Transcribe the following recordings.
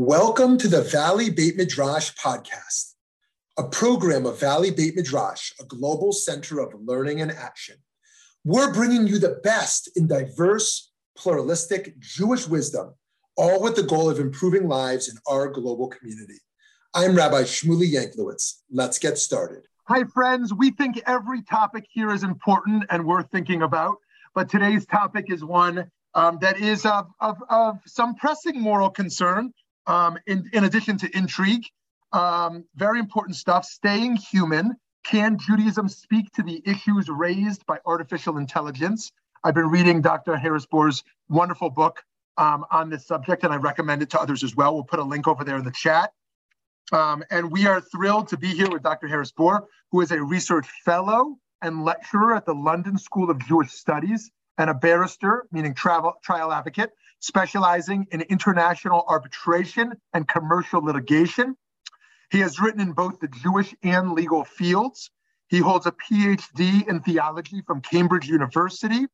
Welcome to the Valley Beit Midrash podcast, a program of Valley Beit Midrash, a global center of learning and action. We're bringing you the best in diverse, pluralistic Jewish wisdom, all with the goal of improving lives in our global community. I'm Rabbi Shmuley Yanklowitz. Let's get started. Hi, friends. We think every topic here is important and worth thinking about, but today's topic is one um, that is of, of, of some pressing moral concern um, in, in addition to intrigue. Um, very important stuff. Staying human. Can Judaism speak to the issues raised by artificial intelligence? I've been reading Dr. Harris Bor's wonderful book um, on this subject, and I recommend it to others as well. We'll put a link over there in the chat. Um, and we are thrilled to be here with Dr. Harris Bor, who is a research fellow and lecturer at the London School of Jewish Studies and a barrister, meaning travel, trial advocate, specializing in international arbitration and commercial litigation. He has written in both the Jewish and legal fields. He holds a PhD in theology from Cambridge University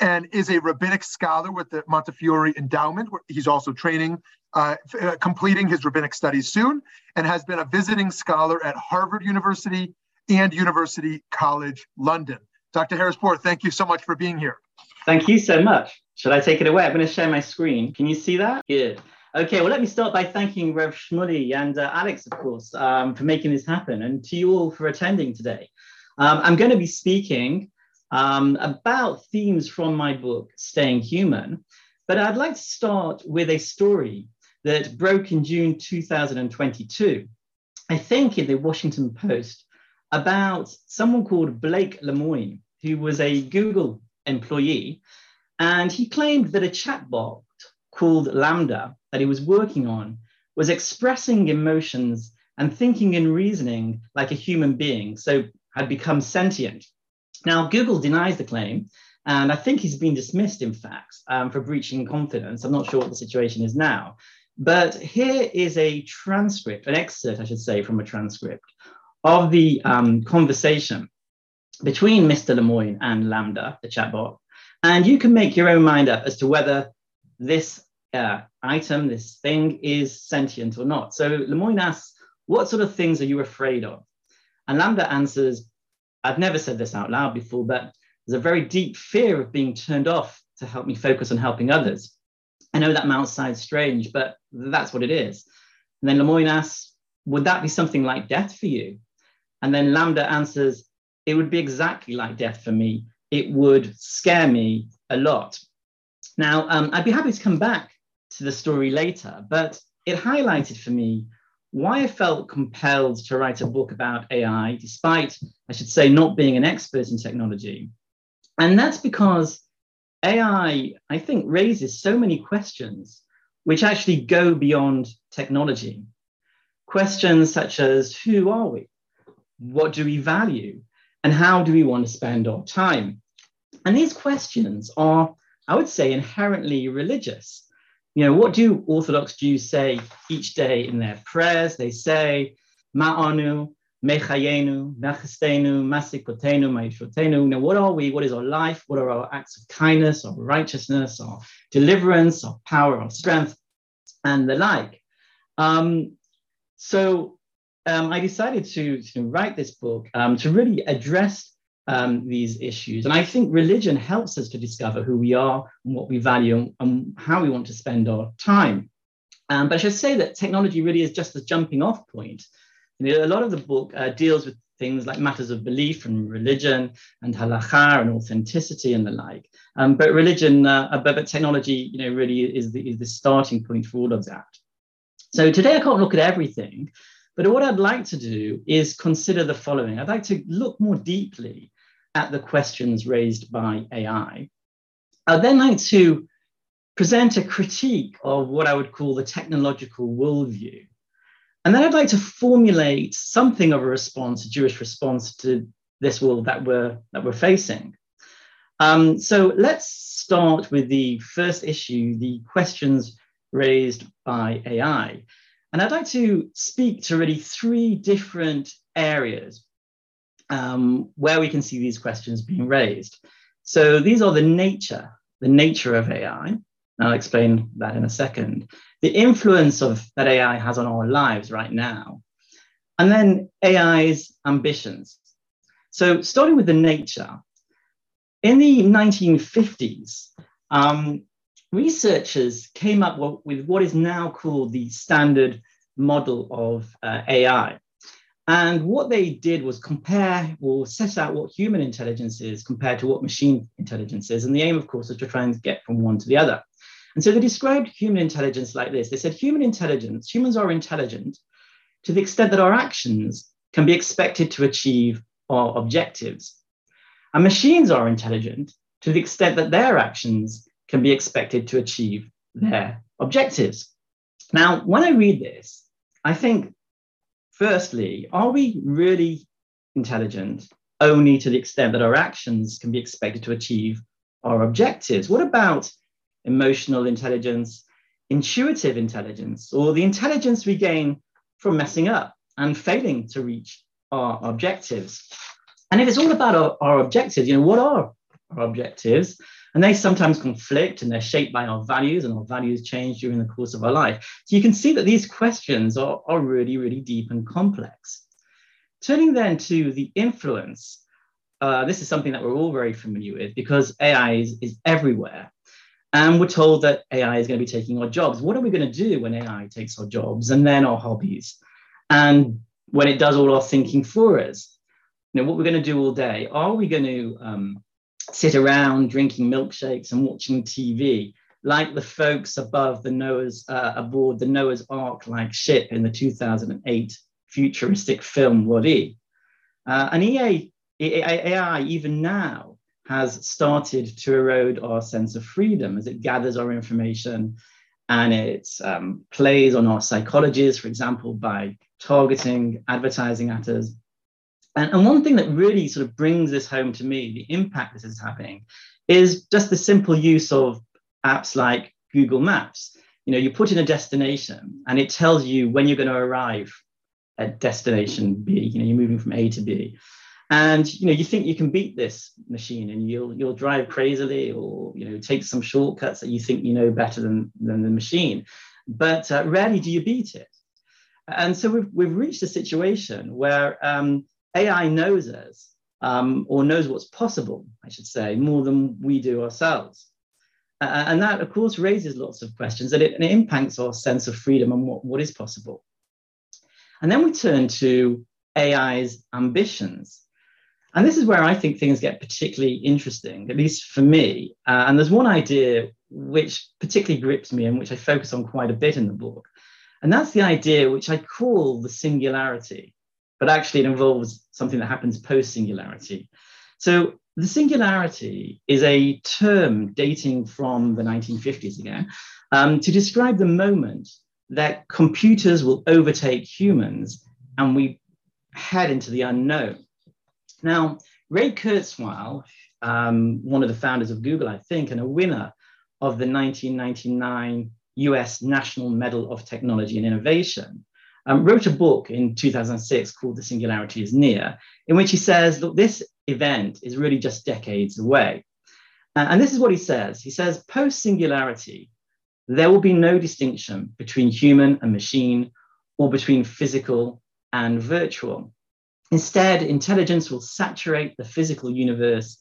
and is a rabbinic scholar with the Montefiore Endowment. Where he's also training, uh, uh, completing his rabbinic studies soon, and has been a visiting scholar at Harvard University and University College London. Dr. Harris Bor, thank you so much for being here. Thank you so much. Should I take it away? I'm going to share my screen. Can you see that? Good. Okay, well, let me start by thanking Rev Shmuley and uh, Alex, of course, um, for making this happen, and to you all for attending today. Um, I'm going to be speaking um, about themes from my book, Staying Human, but I'd like to start with a story that broke in June 2022, I think in the Washington Post, about someone called Blake Lemoine, who was a Google employee, and he claimed that a chatbot called LaMDA that he was working on was expressing emotions and thinking and reasoning like a human being, so had become sentient. Now, Google denies the claim, and I think he's been dismissed, in fact, um, for breaching confidence. I'm not sure what the situation is now. But here is a transcript, an excerpt, I should say, from a transcript of the um, conversation between Mr. Lemoine and LaMDA, the chatbot, and you can make your own mind up as to whether this uh, item, this thing is sentient or not. So Lemoine asks, what sort of things are you afraid of? And LaMDA answers, I've never said this out loud before, but there's a very deep fear of being turned off to help me focus on helping others. I know that might sound strange, but that's what it is. And then Lemoine asks, would that be something like death for you? And then LaMDA answers, it would be exactly like death for me. It would scare me a lot. Now, um, I'd be happy to come back to the story later, but it highlighted for me why I felt compelled to write a book about AI, despite, I should say, not being an expert in technology. And that's because AI, I think, raises so many questions which actually go beyond technology. Questions such as who are we? What do we value? And how do we want to spend our time? And these questions are, I would say, inherently religious. You know, what do Orthodox Jews say each day in their prayers? They say, Ma'anu, Mechayenu, Nachestenu, Masikotenu, Maishotenu. Now, what are we? What is our life? What are our acts of kindness, our righteousness, our deliverance, our power, our strength, and the like? Um, so um, I decided to, to write this book um, to really address um, these issues. And I think religion helps us to discover who we are and what we value and, how we want to spend our time. Um, but I should say that technology really is just a jumping off point. You know, a lot of the book uh, deals with things like matters of belief and religion and halacha and authenticity and the like. Um, but religion, uh, but, but technology, you know, really is the, is the starting point for all of that. So today I can't look at everything, but what I'd like to do is consider the following. I'd like to look more deeply at the questions raised by AI. I'd then like to present a critique of what I would call the technological worldview. And then I'd like to formulate something of a response, a Jewish response to this world that we're, that we're facing. Um, so let's start with the first issue, the questions raised by AI. And I'd like to speak to really three different areas um, where we can see these questions being raised. So these are the nature, the nature of AI, And I'll explain that in a second. The influence of that AI has on our lives right now. And then AI's ambitions. So starting with the nature, in the 1950s, um, researchers came up with what is now called the standard model of uh, AI. And what they did was compare or set out what human intelligence is compared to what machine intelligence is. And the aim, of course, is to try and get from one to the other. And so they described human intelligence like this they said, human intelligence, humans are intelligent to the extent that our actions can be expected to achieve our objectives. And machines are intelligent to the extent that their actions can be expected to achieve their objectives. Now, when I read this, I think firstly, are we really intelligent only to the extent that our actions can be expected to achieve our objectives? What about emotional intelligence, intuitive intelligence, or the intelligence we gain from messing up and failing to reach our objectives? And if it's all about our, our objectives, you know, what are our objectives? And they sometimes conflict and they're shaped by our values, and our values change during the course of our life. So you can see that these questions are, are really, really deep and complex. Turning then to the influence, uh, this is something that we're all very familiar with because AI is, is everywhere. And we're told that AI is going to be taking our jobs. What are we going to do when AI takes our jobs and then our hobbies? And when it does all our thinking for us? You know, what we're going to do all day? Are we going to um, sit around drinking milkshakes and watching TV, like the folks above the Noah's uh, aboard the Noah's Ark like ship in the 2008 futuristic film WALL-E. Uh, and EA, AI even now has started to erode our sense of freedom as it gathers our information and it um, plays on our psychologies, for example, by targeting advertising at us and, and one thing that really sort of brings this home to me, the impact this is having, is just the simple use of apps like Google Maps. You know, you put in a destination and it tells you when you're going to arrive at destination B. You know, you're moving from A to B. And you know, you think you can beat this machine and you'll you'll drive crazily or you know take some shortcuts that you think you know better than, than the machine. But uh, rarely do you beat it. And so we've, we've reached a situation where um, AI knows us um, or knows what's possible, I should say, more than we do ourselves. Uh, and that, of course, raises lots of questions and it, and it impacts our sense of freedom and what, what is possible. And then we turn to AI's ambitions. And this is where I think things get particularly interesting, at least for me. Uh, and there's one idea which particularly grips me and which I focus on quite a bit in the book. And that's the idea which I call the singularity but actually it involves something that happens post singularity. So the singularity is a term dating from the 1950s again um, to describe the moment that computers will overtake humans and we head into the unknown. Now, Ray Kurzweil, um, one of the founders of Google, I think, and a winner of the 1999 US National Medal of Technology and Innovation, um, wrote a book in 2006 called The Singularity is Near, in which he says, look, this event is really just decades away. Uh, and this is what he says He says, post singularity, there will be no distinction between human and machine or between physical and virtual. Instead, intelligence will saturate the physical universe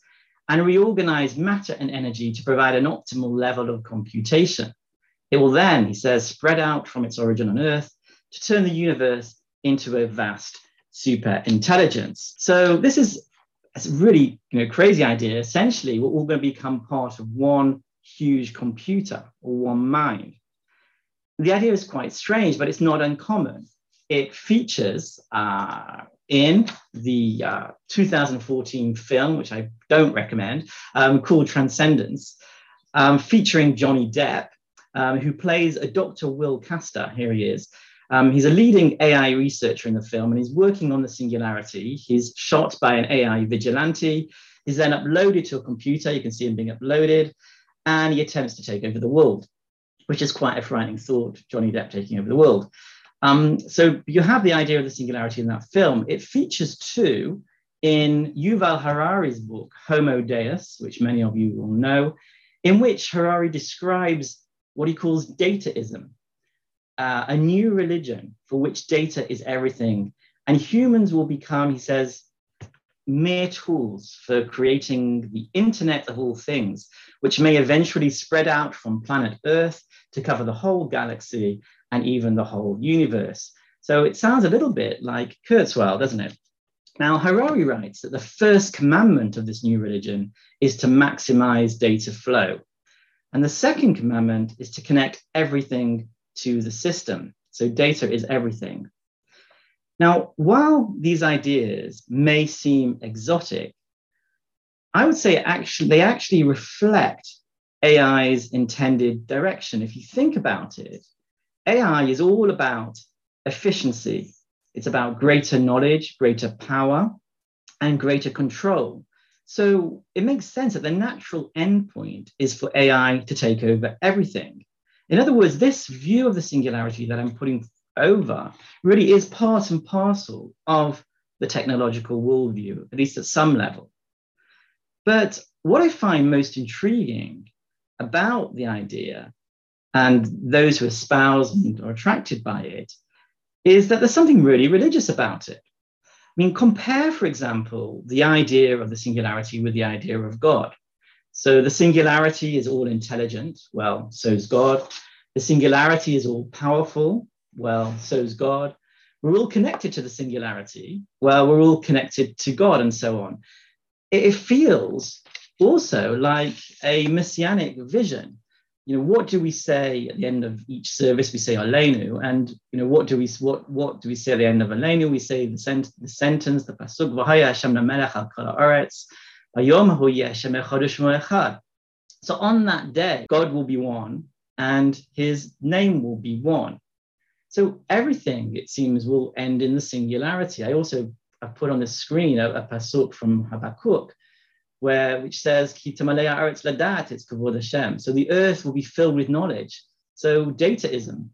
and reorganize matter and energy to provide an optimal level of computation. It will then, he says, spread out from its origin on Earth to turn the universe into a vast super intelligence. So this is a really you know, crazy idea. Essentially, we're all going to become part of one huge computer or one mind. The idea is quite strange, but it's not uncommon. It features uh, in the uh, 2014 film, which I don't recommend, um, called Transcendence, um, featuring Johnny Depp, um, who plays a Dr. Will Caster. Here he is. Um, he's a leading AI researcher in the film and he's working on the singularity. He's shot by an AI vigilante. He's then uploaded to a computer. You can see him being uploaded and he attempts to take over the world, which is quite a frightening thought, Johnny Depp taking over the world. Um, so you have the idea of the singularity in that film. It features too in Yuval Harari's book, Homo Deus, which many of you will know, in which Harari describes what he calls dataism, uh, a new religion for which data is everything. And humans will become, he says, mere tools for creating the internet of all things, which may eventually spread out from planet Earth to cover the whole galaxy and even the whole universe. So it sounds a little bit like Kurzweil, doesn't it? Now, Harari writes that the first commandment of this new religion is to maximize data flow. And the second commandment is to connect everything to the system. So data is everything. Now, while these ideas may seem exotic, I would say actually they actually reflect AI's intended direction. If you think about it, AI is all about efficiency. It's about greater knowledge, greater power, and greater control. So it makes sense that the natural endpoint is for AI to take over everything. In other words, this view of the singularity that I'm putting over really is part and parcel of the technological worldview, at least at some level. But what I find most intriguing about the idea and those who espouse and are attracted by it is that there's something really religious about it. I mean, compare, for example, the idea of the singularity with the idea of God. So the singularity is all intelligent. Well, so is God. The singularity is all powerful well, so is God. We're all connected to the singularity. Well, we're all connected to God, and so on. It, feels also like a messianic vision. You know, what do we say at the end of each service? We say Aleinu, and you know, what do we what what do we say at the end of Aleinu? We say the, sent, the sentence, the pasuk, V'haya Hashem melech al kol So on that day, God will be one, and His name will be one. So everything, it seems, will end in the singularity. I also have put on the screen a, a pasuk from Habakkuk, where which says, it's kavod Hashem. So the earth will be filled with knowledge. So dataism,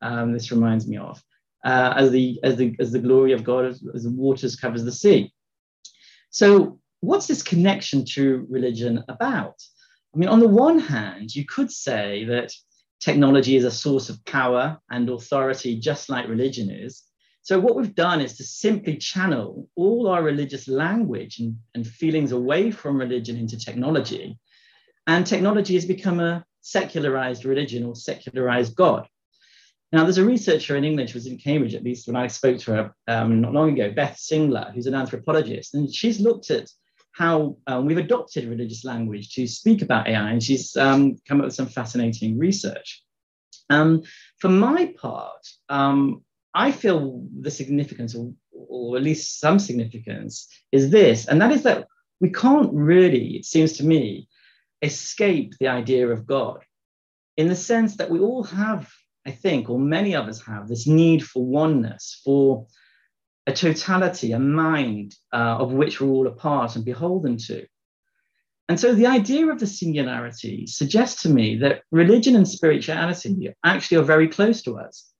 um, this reminds me of, uh, as the as the as the glory of God as, as the waters covers the sea. So what's this connection to religion about? I mean, on the one hand, you could say that technology is a source of power and authority, just like religion is. So, what we've done is to simply channel all our religious language and, and feelings away from religion into technology. And technology has become a secularized religion or secularized God. Now, there's a researcher in England who was in Cambridge, at least when I spoke to her um, not long ago, Beth Singler, who's an anthropologist, and she's looked at how um, we've adopted religious language to speak about AI, and she's um, come up with some fascinating research. Um, for my part, um, I feel the significance, or, or, at least some significance, is this, and that is that we can't really, it seems to me, escape the idea of God in the sense that we all have, I think, or many of us have, this need for oneness, for a totality, a mind uh, of which we're all a part and beholden to. And so the idea of the singularity suggests to me that religion and spirituality actually are very close to us.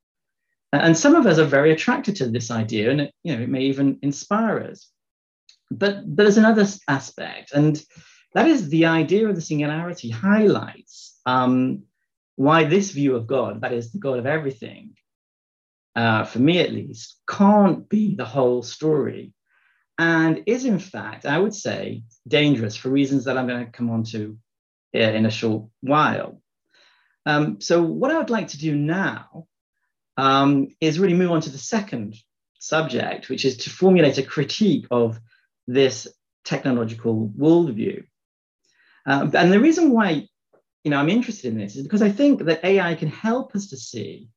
And some of us are very attracted to this idea, and it, you know, it may even inspire us. But, there's another aspect, and that is the idea of the singularity highlights um, why this view of God, that is the God of everything, uh, for me at least, can't be the whole story and is in fact, I would say, dangerous for reasons that I'm going to come on to in a short while. Um, so, what I would like to do now um, is really move on to the second subject, which is to formulate a critique of this technological worldview. Um, and the reason why you know, I'm interested in this is because I think that AI can help us to see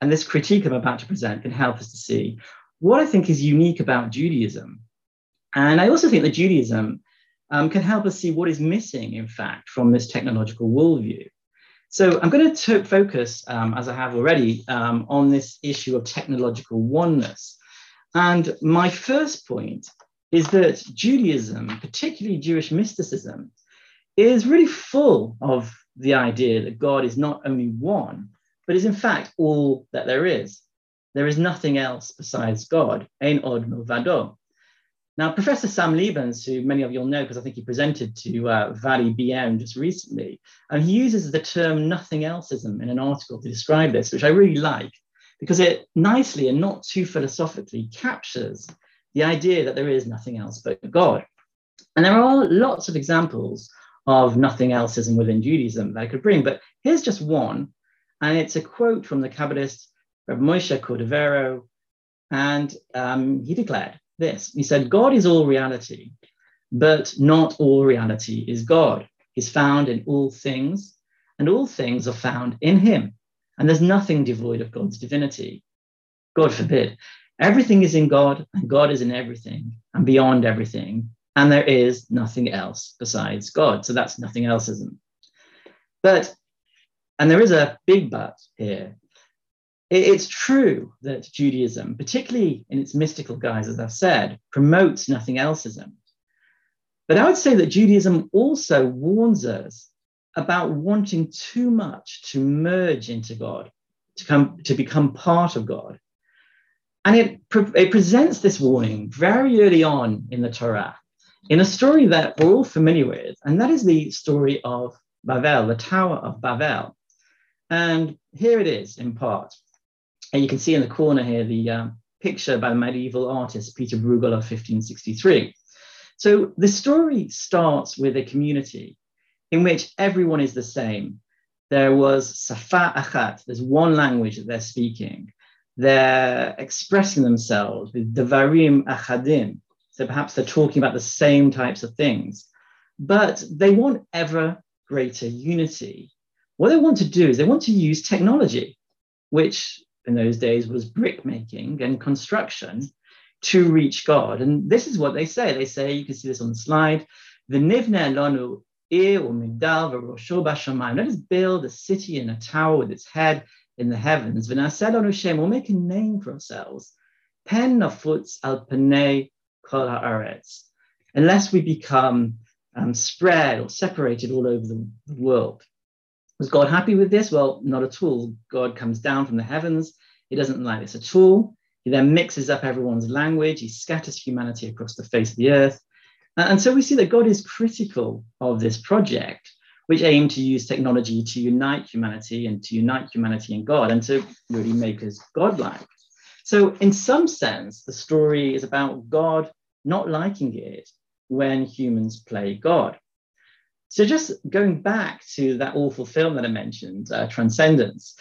and this critique I'm about to present can help us to see what I think is unique about Judaism. And I also think that Judaism um, can help us see what is missing, in fact, from this technological worldview. So I'm going to focus, um, as I have already, um, on this issue of technological oneness. And my first point is that Judaism, particularly Jewish mysticism, is really full of the idea that God is not only one, but is in fact all that there is. There is nothing else besides God. Ein od milvado. Now, Professor Sam Lebens, who many of you will know because I think he presented to uh, Valley BM just recently, and he uses the term nothing elseism in an article to describe this, which I really like because it nicely and not too philosophically captures the idea that there is nothing else but God. And there are lots of examples of nothing elseism within Judaism that I could bring, but here's just one. And it's a quote from the Kabbalist Rabbi Moshe Cordovero. And um, he declared this He said, God is all reality, but not all reality is God. He's found in all things, and all things are found in him. And there's nothing devoid of God's divinity. God forbid. Everything is in God, and God is in everything and beyond everything. And there is nothing else besides God. So that's nothing elseism. But, and there is a big but here. It's true that Judaism, particularly in its mystical guise, as I've said, promotes nothing elseism. But I would say that Judaism also warns us about wanting too much to merge into God, to, come, to become part of God. And it, it presents this warning very early on in the Torah, in a story that we're all familiar with, and that is the story of Babel, the Tower of Babel. And here it is in part. And you can see in the corner here the um, picture by the medieval artist Peter Bruegel of 1563. So the story starts with a community in which everyone is the same. There was Safa Achat, there's one language that they're speaking. They're expressing themselves with Devarim Achadim. So perhaps they're talking about the same types of things, but they want ever greater unity. What they want to do is they want to use technology, which in those days was brick making and construction to reach God. And this is what they say. They say, you can see this on the slide, the Nivne Lonu Ir or Migdal Bashamayim. Let us build a city and a tower with its head in the heavens. We'll make a name for ourselves. Pen nafutz al panei kol haaretz. Unless we become um, spread or separated all over the world. Was God happy with this? Well, not at all. God comes down from the heavens. He doesn't like this at all. He then mixes up everyone's language. He scatters humanity across the face of the earth. And so we see that God is critical of this project, which aimed to use technology to unite humanity and to unite humanity and God and to really make us godlike. So, in some sense, the story is about God not liking it when humans play God. So, just going back to that awful film that I mentioned, uh, Transcendence,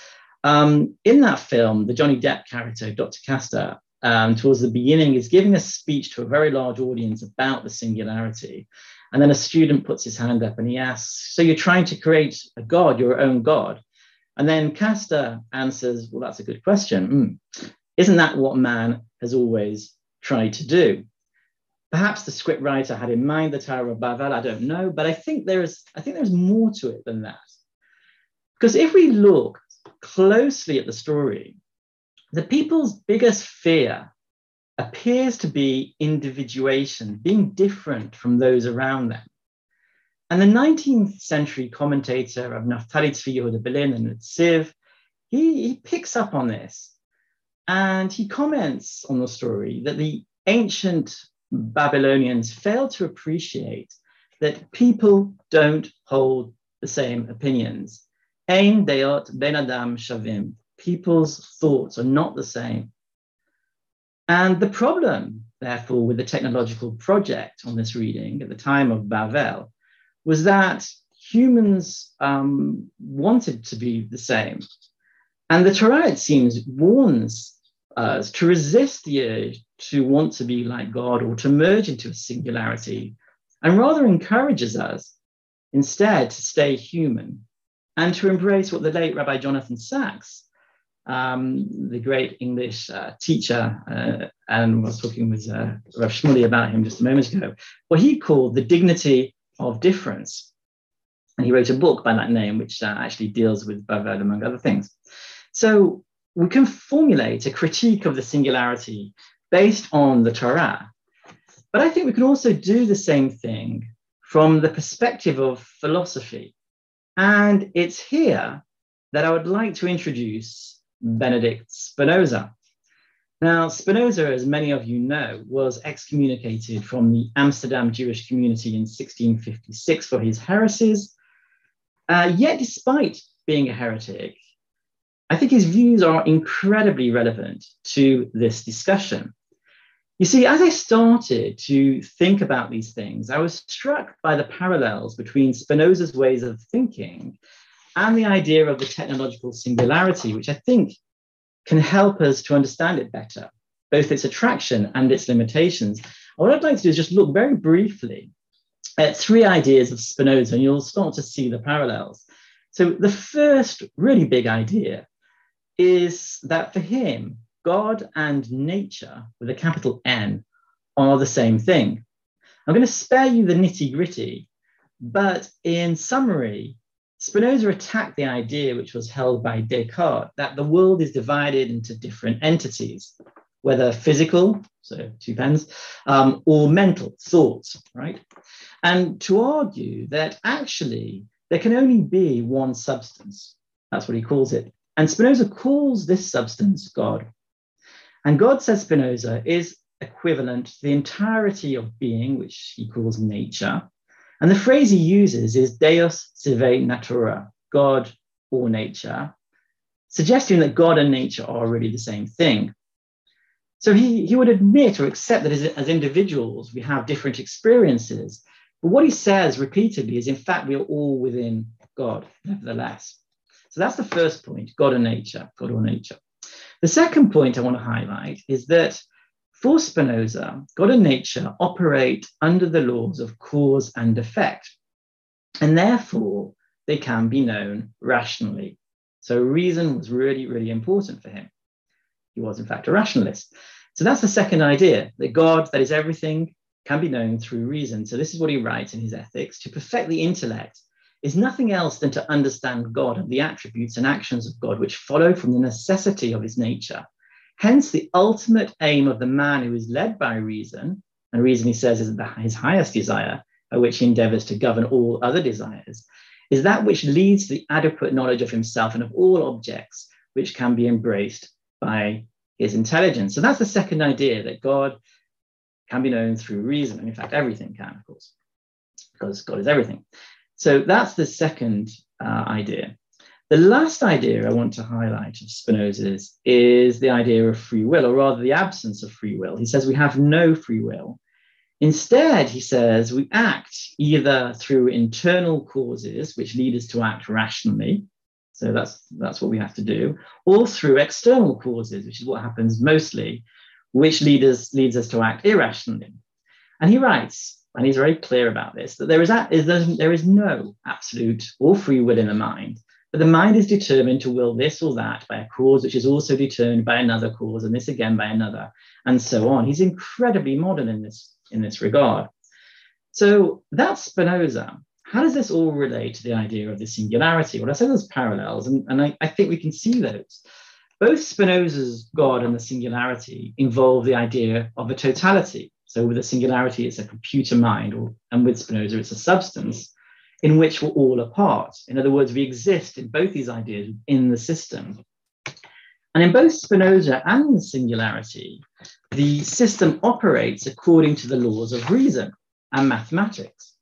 um, in that film, the Johnny Depp character, Dr. Caster, um, towards the beginning is giving a speech to a very large audience about the singularity. And then a student puts his hand up and he asks, So you're trying to create a God, your own God? And then Caster answers, Well, that's a good question. Mm. Isn't that what man has always tried to do? Perhaps the scriptwriter had in mind the Tower of Babel, I don't know, but I think there is, I think there's more to it than that. Because if we look closely at the story, the people's biggest fear appears to be individuation, being different from those around them. And the 19th century commentator of Naftali Tzvi Yehuda Berlin Netziv, he, he picks up on this and he comments on the story that the ancient Babylonians failed to appreciate that people don't hold the same opinions. Ein deot ben adam shavim people's thoughts are not the same. And the problem, therefore, with the technological project on this reading at the time of Babel was that humans um, wanted to be the same. And the Torah, it seems, warns us to resist the urge to want to be like God or to merge into a singularity, and rather encourages us instead to stay human and to embrace what the late Rabbi Jonathan Sacks um, the great English uh, teacher, uh, and I was talking with uh, Rav Shmuley about him just a moment ago, what he called the dignity of difference. And he wrote a book by that name, which uh, actually deals with Babel, among other things. So we can formulate a critique of the singularity based on the Torah. But I think we can also do the same thing from the perspective of philosophy. And it's here that I would like to introduce Benedict Spinoza. Now, Spinoza, as many of you know, was excommunicated from the Amsterdam Jewish community in 1656 for his heresies. Uh, yet, despite being a heretic, I think his views are incredibly relevant to this discussion. You see, as I started to think about these things, I was struck by the parallels between Spinoza's ways of thinking and the idea of the technological singularity, which I think can help us to understand it better, both its attraction and its limitations. And what I'd like to do is just look very briefly at three ideas of Spinoza, and you'll start to see the parallels. So, the first really big idea is that for him, God and nature, with a capital N, are the same thing. I'm going to spare you the nitty gritty, but in summary, Spinoza attacked the idea which was held by Descartes that the world is divided into different entities, whether physical, so two pens, um, or mental, thoughts, right? And to argue that actually there can only be one substance. That's what he calls it. And Spinoza calls this substance God. And God, says Spinoza, is equivalent to the entirety of being, which he calls nature. And the phrase he uses is Deus sive natura, God or nature, suggesting that God and nature are really the same thing. So he, he would admit or accept that as, as individuals, we have different experiences. But what he says repeatedly is, in fact, we are all within God, nevertheless. So that's the first point God and nature, God or nature. The second point I want to highlight is that for Spinoza, God and nature operate under the laws of cause and effect, and therefore they can be known rationally. So reason was really, really important for him. He was, in fact, a rationalist. So that's the second idea that God, that is everything, can be known through reason. So this is what he writes in his Ethics to perfect the intellect is nothing else than to understand God and the attributes and actions of God, which follow from the necessity of his nature. Hence, the ultimate aim of the man who is led by reason, and reason he says is his highest desire, by which he endeavors to govern all other desires, is that which leads to the adequate knowledge of himself and of all objects, which can be embraced by his intelligence. So that's the second idea that God can be known through reason. And in fact, everything can, of course, because God is everything. So that's the second uh, idea. The last idea I want to highlight of Spinoza's is the idea of free will, or rather the absence of free will. He says we have no free will. Instead, he says we act either through internal causes, which lead us to act rationally. So that's, that's what we have to do, or through external causes, which is what happens mostly, which lead us, leads us to act irrationally. And he writes, and he's very clear about this, that there is, a, there is no absolute or free will in the mind, but the mind is determined to will this or that by a cause which is also determined by another cause, and this again by another, and so on. He's incredibly modern in this, in this regard. So that's Spinoza. How does this all relate to the idea of the singularity? Well, I said there's parallels, and, and I, I think we can see those. Both Spinoza's God and the singularity involve the idea of a totality, so with a singularity, it's a computer mind, or, and with Spinoza, it's a substance in which we're all a part. In other words, we exist in both these ideas in the system. And in both Spinoza and the singularity, the system operates according to the laws of reason and mathematics.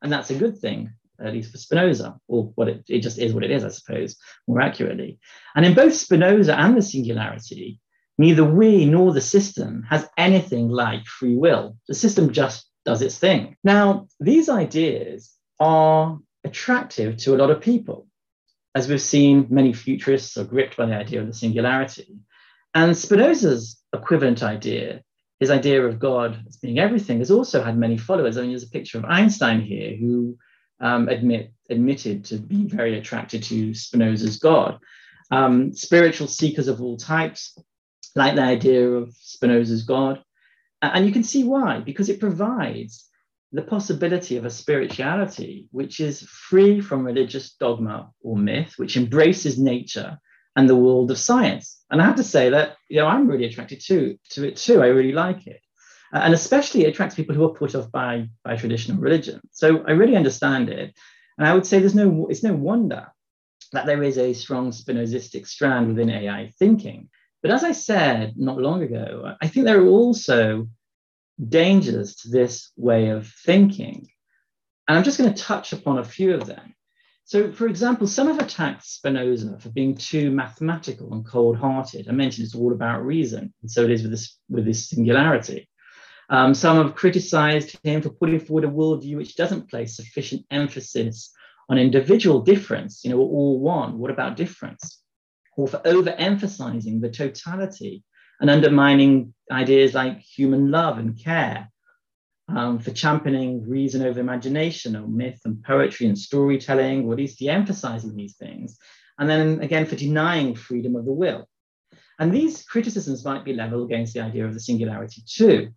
And that's a good thing, at least for Spinoza, or what it, it just is what it is, I suppose, more accurately. And in both Spinoza and the singularity, Neither we nor the system has anything like free will. The system just does its thing. Now, these ideas are attractive to a lot of people. As we've seen, many futurists are gripped by the idea of the singularity. And Spinoza's equivalent idea, his idea of God as being everything, has also had many followers. I mean, there's a picture of Einstein here who um, admit, admitted to being very attracted to Spinoza's God. Um, spiritual seekers of all types like the idea of Spinoza's God. And you can see why, because it provides the possibility of a spirituality which is free from religious dogma or myth, which embraces nature and the world of science. And I have to say that you know I'm really attracted to, to it too. I really like it. And especially it attracts people who are put off by, by traditional religion. So I really understand it. And I would say there's no it's no wonder that there is a strong Spinozistic strand within AI thinking But as I said not long ago, I think there are also dangers to this way of thinking. And I'm just going to touch upon a few of them. So, for example, some have attacked Spinoza for being too mathematical and cold hearted. I mentioned it's all about reason, and so it is with this, with this singularity. Um, some have criticized him for putting forward a worldview which doesn't place sufficient emphasis on individual difference, you know, we're all one. What about difference? Or for overemphasizing the totality and undermining ideas like human love and care, um, for championing reason over imagination or myth and poetry and storytelling, or at least de-emphasizing these things, and then again for denying freedom of the will. And these criticisms might be leveled against the idea of the singularity too.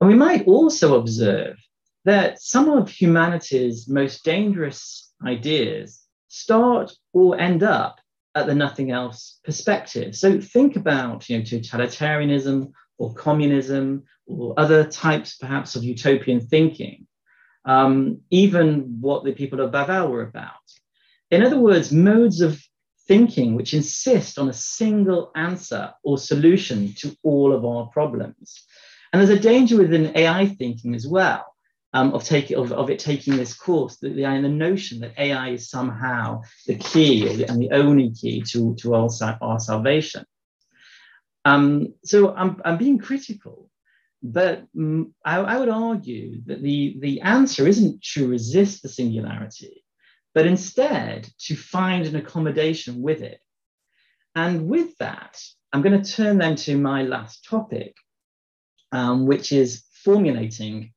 And we might also observe that some of humanity's most dangerous ideas start or end up at the nothing else perspective. So think about you know, totalitarianism or communism or other types perhaps of utopian thinking, um, even what the people of Babel were about. In other words, modes of thinking which insist on a single answer or solution to all of our problems. And there's a danger within AI thinking as well. Um, of, take, of, of it taking this course, the, the, the notion that AI is somehow the key and the only key to, to our, our salvation. Um, so I'm, I'm being critical, but I, I would argue that the, the answer isn't to resist the singularity, but instead to find an accommodation with it. And with that, I'm going to turn then to my last topic, um, which is formulating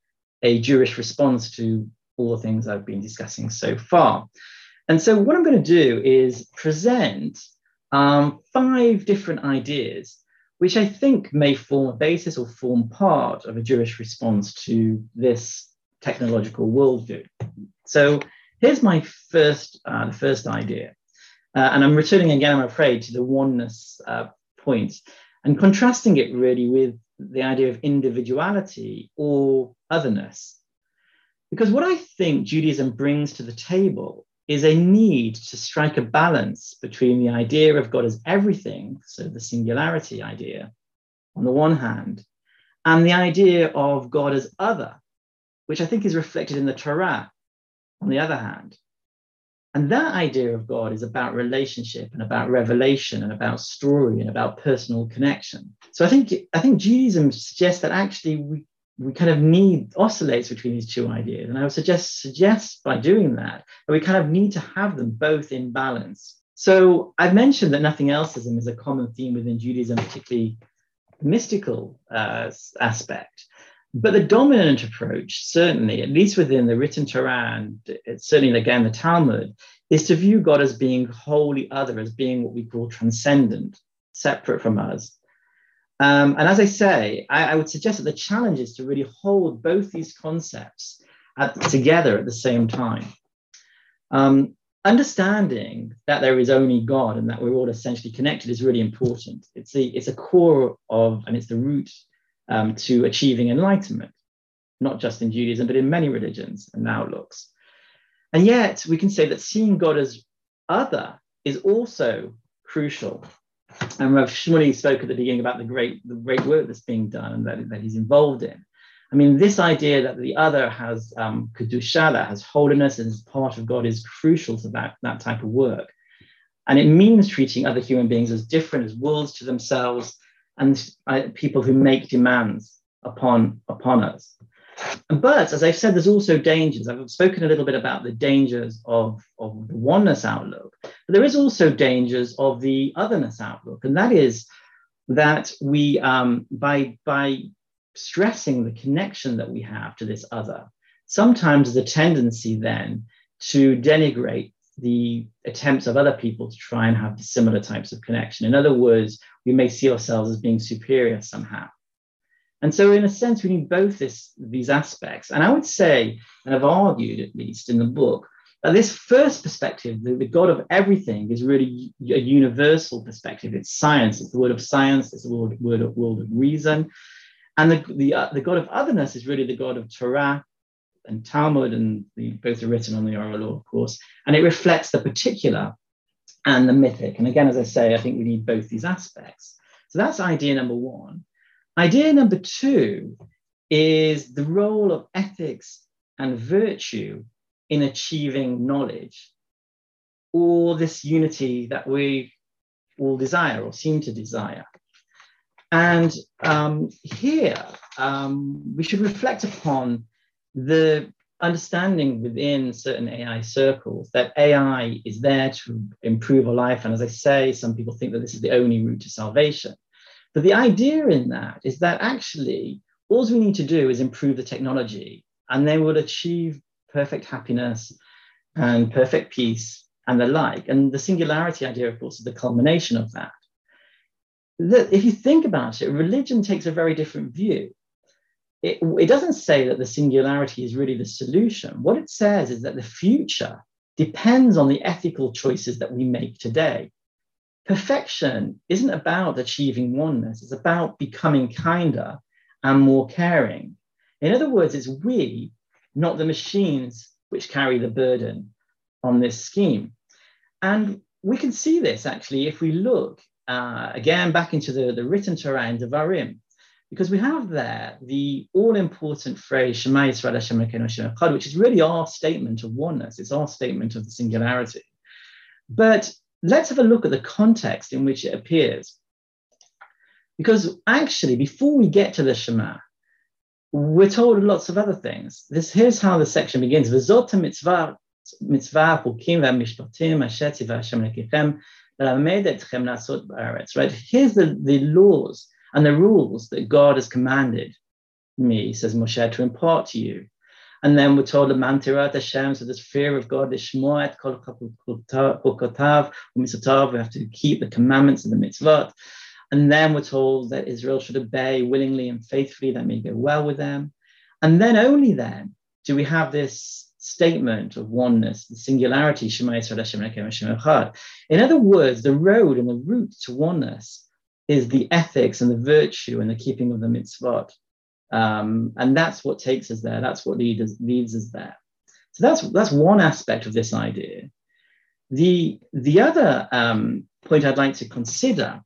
a Jewish response to all the things I've been discussing so far. And so, what I'm going to do is present um, five different ideas, which I think may form a basis or form part of a Jewish response to this technological worldview. So, here's my first, uh, the first idea. Uh, and I'm returning again, I'm afraid, to the oneness uh, point and contrasting it really with the idea of individuality or otherness. Because what I think Judaism brings to the table is a need to strike a balance between the idea of God as everything, so the singularity idea, on the one hand, and the idea of God as other, which I think is reflected in the Torah, on the other hand. And that idea of God is about relationship and about revelation and about story and about personal connection. So I think I think Judaism suggests that actually we, we kind of need oscillates between these two ideas. And I would suggest suggest by doing that that we kind of need to have them both in balance. So I've mentioned that nothing elseism is a common theme within Judaism, particularly mystical uh, aspect. But the dominant approach, certainly, at least within the written Torah and certainly again the Talmud, is to view God as being wholly other, as being what we call transcendent, separate from us. Um, and as I say, I, I, would suggest that the challenge is to really hold both these concepts at, together at the same time. Um, understanding that there is only God and that we're all essentially connected is really important. It's the it's a core of and it's the root um, to achieving enlightenment, not just in Judaism, but in many religions and outlooks. And yet, we can say that seeing God as other is also crucial. And Rav Shmuley spoke at the beginning about the great, the great work that's being done and that, that he's involved in. I mean, this idea that the other has um, kedusha, has holiness, and is part of God is crucial to that, that type of work. And it means treating other human beings as different, as worlds to themselves, and uh, people who make demands upon, upon us. But as I've said, there's also dangers. I've spoken a little bit about the dangers of, of the oneness outlook, but there is also dangers of the otherness outlook. And that is that we, um, by, by stressing the connection that we have to this other, sometimes the tendency then to denigrate the attempts of other people to try and have similar types of connection. In other words, we may see ourselves as being superior somehow. And so, in a sense, we need both this, these aspects. And I would say, and I've argued at least in the book, that this first perspective, the, the God of everything, is really a universal perspective. It's science, it's the word of science, it's the word, word of, world of reason. And the, the, uh, the God of otherness is really the God of Torah and Talmud, and the, both are written on the oral law, of course. And it reflects the particular and the mythic. And again, as I say, I think we need both these aspects. So that's idea number one. Idea number two is the role of ethics and virtue in achieving knowledge, or this unity that we all desire or seem to desire. And um, here um, we should reflect upon the understanding within certain AI circles that AI is there to improve our life. And as I say, some people think that this is the only route to salvation. But the idea in that is that actually all we need to do is improve the technology and then we'll achieve perfect happiness and perfect peace and the like. And the singularity idea, of course, is the culmination of that. That if you think about it, religion takes a very different view. It, it doesn't say that the singularity is really the solution. What it says is that the future depends on the ethical choices that we make today. Perfection isn't about achieving oneness, it's about becoming kinder and more caring. In other words, it's we, not the machines, which carry the burden on this scheme. And we can see this actually if we look uh, again back into the, the written Torah in Devarim, because we have there the all-important phrase Shema Yisrael Hashem Echad, which is really our statement of oneness. It's our statement of the singularity. But let's have a look at the context in which it appears. Because actually, before we get to the Shema, we're told lots of other things. This here's how the section begins. Mitzvah Hashem. Right. Here's the, the laws and the rules that God has commanded me, says Moshe, to impart to you. And then we're told the mantirat Hashem, so this fear of God, the shmoet kol we have to keep the commandments of the mitzvot. And then we're told that Israel should obey willingly and faithfully, that may go well with them. And then only then do we have this statement of oneness, the singularity, Shema Yisrael In other words, the road and the route to oneness is the ethics and the virtue and the keeping of the mitzvot. Um, and that's what takes us there. That's what leads, leads us there. So that's, that's one aspect of this idea. The, the other um, point I'd like to consider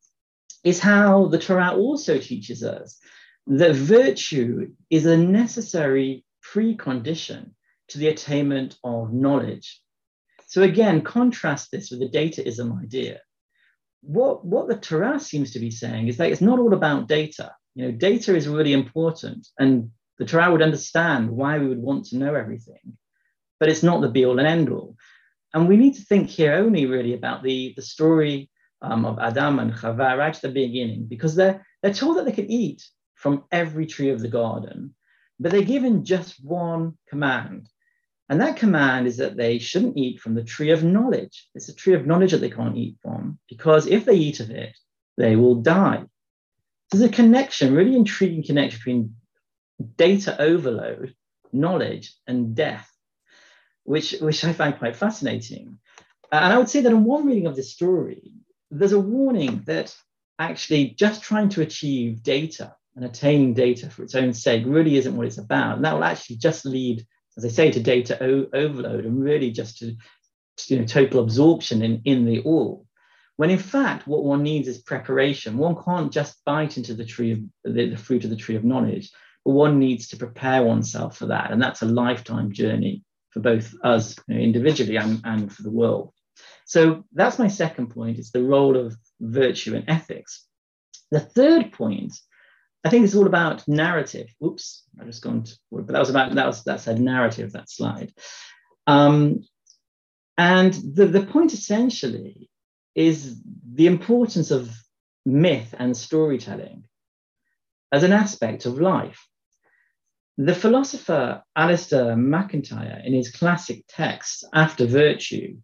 is how the Torah also teaches us that virtue is a necessary precondition to the attainment of knowledge. So again, contrast this with the dataism idea. What, what the Torah seems to be saying is that it's not all about data. You know, data is really important, and the Torah would understand why we would want to know everything, but it's not the be all and end all. And we need to think here only really about the, the story um, of Adam and Chava right at the beginning, because they're, they're told that they can eat from every tree of the garden, but they're given just one command. And that command is that they shouldn't eat from the tree of knowledge. It's a tree of knowledge that they can't eat from, because if they eat of it, they will die. There's a connection, really intriguing connection between data overload, knowledge, and death, which, which I find quite fascinating. Uh, and I would say that in one reading of this story, there's a warning that actually just trying to achieve data and attaining data for its own sake really isn't what it's about. And that will actually just lead, as I say, to data o- overload and really just to, to you know, total absorption in, in the all. When in fact, what one needs is preparation. One can't just bite into the tree of the, the fruit of the tree of knowledge, but one needs to prepare oneself for that. And that's a lifetime journey for both us you know, individually and, and for the world. So that's my second point. It's the role of virtue and ethics. The third point, I think, is all about narrative. Oops, I just gone to, but that was about that was that said narrative that slide. Um, and the, the point essentially is the importance of myth and storytelling as an aspect of life. The philosopher Alasdair MacIntyre, in his classic text, After Virtue,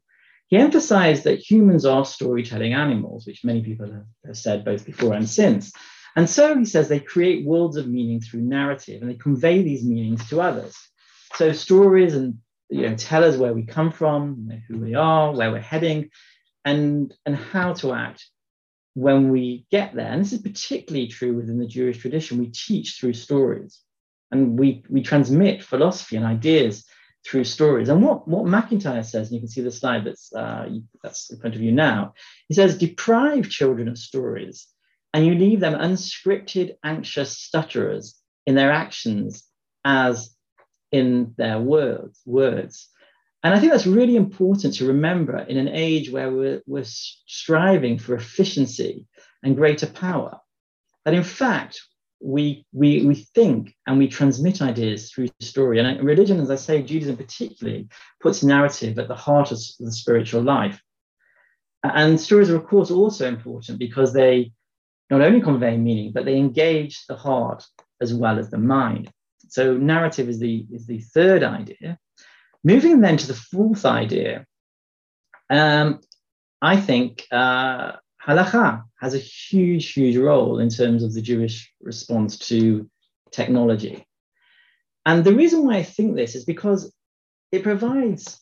he emphasized that humans are storytelling animals, which many people have, said both before and since. And so he says they create worlds of meaning through narrative and they convey these meanings to others. So stories and you know tell us where we come from, you know, who we are, where we're heading, and, and how to act when we get there. And this is particularly true within the Jewish tradition. We teach through stories and we, we transmit philosophy and ideas through stories. And what, what MacIntyre says, and you can see the slide that's, uh, that's in front of you now, he says, deprive children of stories, and you leave them unscripted, anxious stutterers in their actions as in their words. words. And I think that's really important to remember in an age where we're, we're striving for efficiency and greater power. That in fact, we, we, we think and we transmit ideas through story. And religion, as I say, Judaism particularly, puts narrative at the heart of the spiritual life. And stories are, of course, also important because they not only convey meaning, but they engage the heart as well as the mind. So narrative is the, is the third idea. Moving then to the fourth idea, um, I think uh, halacha has a huge, huge role in terms of the Jewish response to technology. And the reason why I think this is because it provides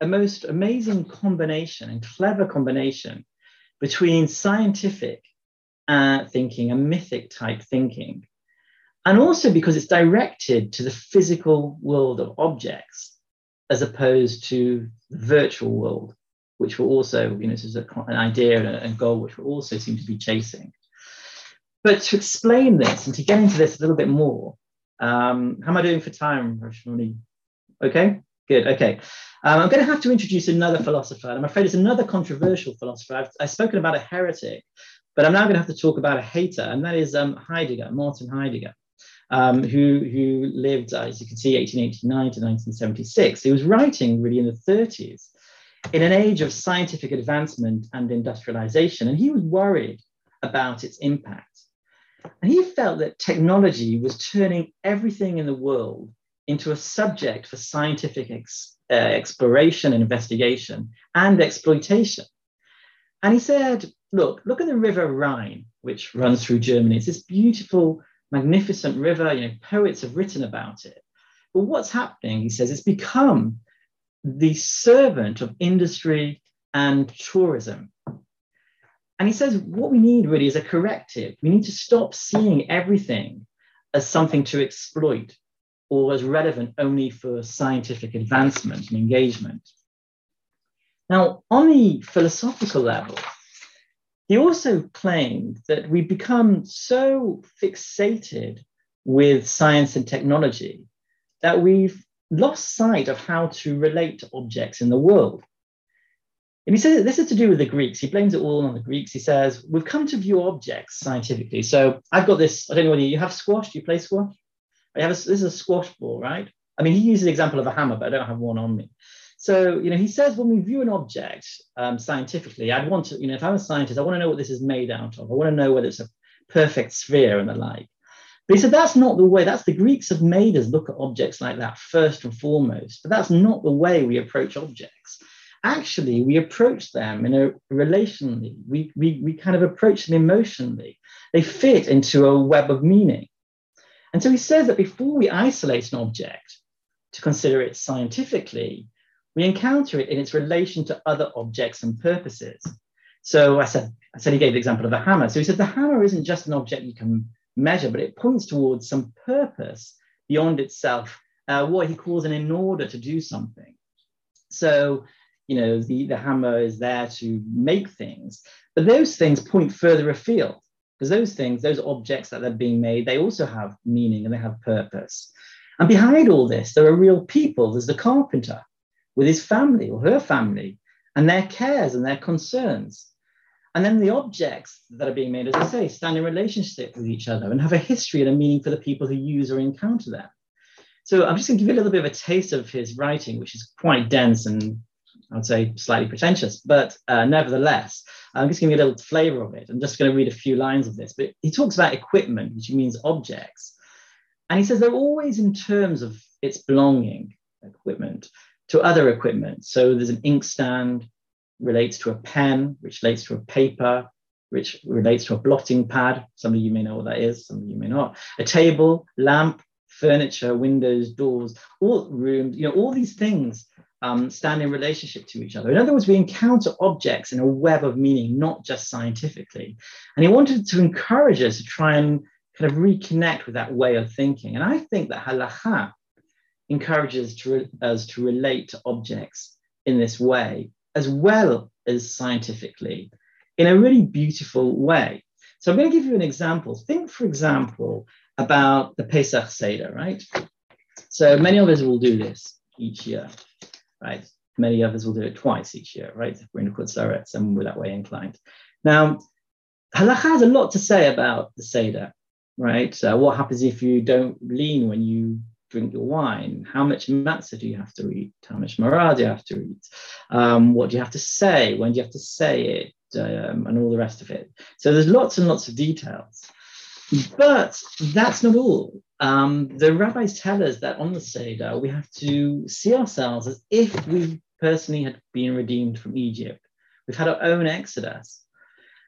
a most amazing combination and clever combination between scientific uh, thinking and mythic type thinking. And also because it's directed to the physical world of objects as opposed to the virtual world, which will also, you know, this is a, an idea and a, goal which will also seem to be chasing. But to explain this and to get into this a little bit more, um, how am I doing for time, Rashmani? Okay, good. Okay. Um, I'm going to have to introduce another philosopher. I'm afraid it's another controversial philosopher. I've, I've, spoken about a heretic, but I'm now going to have to talk about a hater, and that is um, Heidegger, Martin Heidegger um, who, who lived, uh, as you can see, 1889 to 1976. He was writing really in the 30s in an age of scientific advancement and industrialization, and he was worried about its impact. And he felt that technology was turning everything in the world into a subject for scientific ex, uh, exploration and investigation and exploitation. And he said, look, look at the river Rhine, which runs through Germany. It's this beautiful magnificent river, you know, poets have written about it. But what's happening, he says, it's become the servant of industry and tourism. And he says, what we need really is a corrective. We need to stop seeing everything as something to exploit or as relevant only for scientific advancement and engagement. Now, on the philosophical level, he also claimed that we become so fixated with science and technology that we've lost sight of how to relate to objects in the world. And he says this is to do with the Greeks. He blames it all on the Greeks. He says, We've come to view objects scientifically. So I've got this, I don't know whether you have squash. Do you play squash? I have a, this is a squash ball, right? I mean, he uses the example of a hammer, but I don't have one on me. So, you know, he says when we view an object um, scientifically, I'd want to, you know, if I'm a scientist, I want to know what this is made out of. I want to know whether it's a perfect sphere and the like. But he said that's not the way. That's the Greeks have made us look at objects like that first and foremost. But that's not the way we approach objects. Actually, we approach them in a relationally. We, we, we kind of approach them emotionally. They fit into a web of meaning. And so he says that before we isolate an object to consider it scientifically, we encounter it in its relation to other objects and purposes. So I said, I said he gave the example of a hammer. So he said the hammer isn't just an object you can measure, but it points towards some purpose beyond itself, uh, what he calls an in order to do something. So, you know, the, the hammer is there to make things, but those things point further afield because those things, those objects that they're being made, they also have meaning and they have purpose. And behind all this, there are real people. There's the carpenter, with his family or her family and their cares and their concerns. And then the objects that are being made, as I say, stand in relationship with each other and have a history and a meaning for the people who use or encounter them. So I'm just going to give you a little bit of a taste of his writing, which is quite dense and I would say slightly pretentious, but uh, nevertheless, I'm just giving you a little flavor of it. I'm just going to read a few lines of this. But he talks about equipment, which means objects. And he says they're always in terms of its belonging, equipment, to other equipment. So there's an inkstand, relates to a pen, which relates to a paper, which relates to a blotting pad. Some of you may know what that is, some of you may not. A table, lamp, furniture, windows, doors, all rooms, you know, all these things um, stand in relationship to each other. In other words, we encounter objects in a web of meaning, not just scientifically. And he wanted to encourage us to try and kind of reconnect with that way of thinking. And I think that halacha encourages to, us to relate to objects in this way, as well as scientifically, in a really beautiful way. So I'm going to give you an example. Think, for example, about the Pesach Seder, right? So many of us will do this each year, right? Many others will do it twice each year, right? If we're in Chutz La'aretz and we're that way inclined. Now, halacha has a lot to say about the Seder, right? Uh, what happens if you don't lean when you drink your wine? How much matzah do you have to eat? How much maror do you have to eat? Um, what do you have to say? When do you have to say it? Um, and all the rest of it. So there's lots and lots of details. But that's not all. Um, the rabbis tell us that on the Seder, we have to see ourselves as if we personally had been redeemed from Egypt. We've had our own exodus.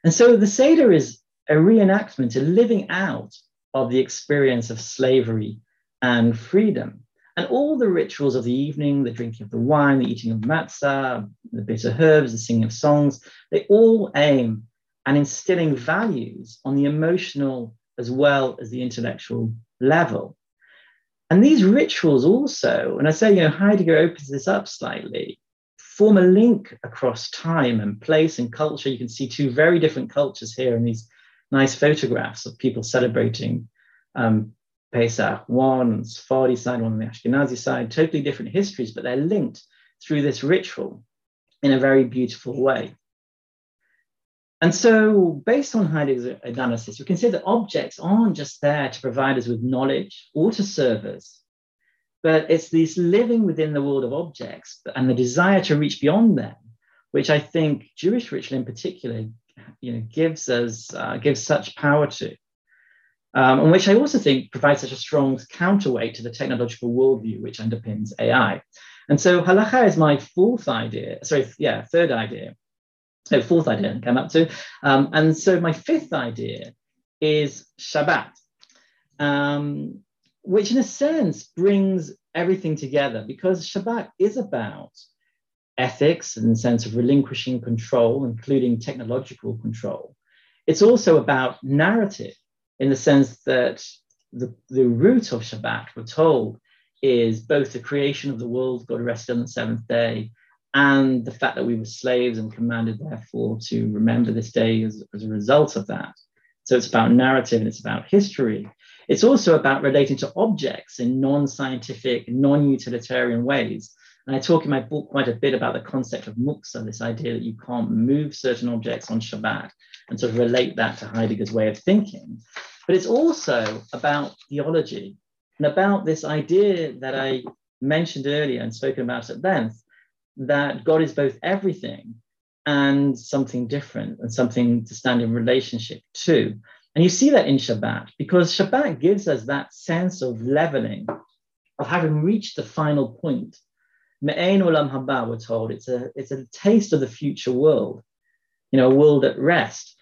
And so the Seder is a reenactment, a living out of the experience of slavery and freedom. And all the rituals of the evening, the drinking of the wine, the eating of matzah, the bitter herbs, the singing of songs, they all aim at instilling values on the emotional as well as the intellectual level. And these rituals also, and I say, you know, Heidegger opens this up slightly, form a link across time and place and culture. You can see two very different cultures here in these nice photographs of people celebrating um, Pesach, one on the Sephardi side, one on the Ashkenazi side, totally different histories, but they're linked through this ritual in a very beautiful way. And so, based on Heidegger's analysis, we can say that objects aren't just there to provide us with knowledge or to serve us, but it's this living within the world of objects and the desire to reach beyond them, which I think Jewish ritual in particular, you know, gives us uh, gives such power to, um, and which I also think provides such a strong counterweight to the technological worldview which underpins AI. And so, halacha is my fourth idea. Sorry, yeah, third idea so fourth idea I came up to. Um, and so my fifth idea is Shabbat, um, which in a sense brings everything together because Shabbat is about ethics and the sense of relinquishing control, including technological control. It's also about narrative in the sense that the, the root of Shabbat, we're told, is both the creation of the world, God rested on the seventh day, and the fact that we were slaves and commanded, therefore, to remember this day as, as a result of that. So it's about narrative and it's about history. It's also about relating to objects in non scientific, non utilitarian ways. And I talk in my book quite a bit about the concept of muktza, this idea that you can't move certain objects on Shabbat, and sort of relate that to Heidegger's way of thinking. But it's also about theology and about this idea that I mentioned earlier and spoken about at length that God is both everything and something different and something to stand in relationship to. And you see that in Shabbat because Shabbat gives us that sense of leveling, of having reached the final point. Me'ein olam haba, we're told, it's a, it's a taste of the future world, you know, a world at rest.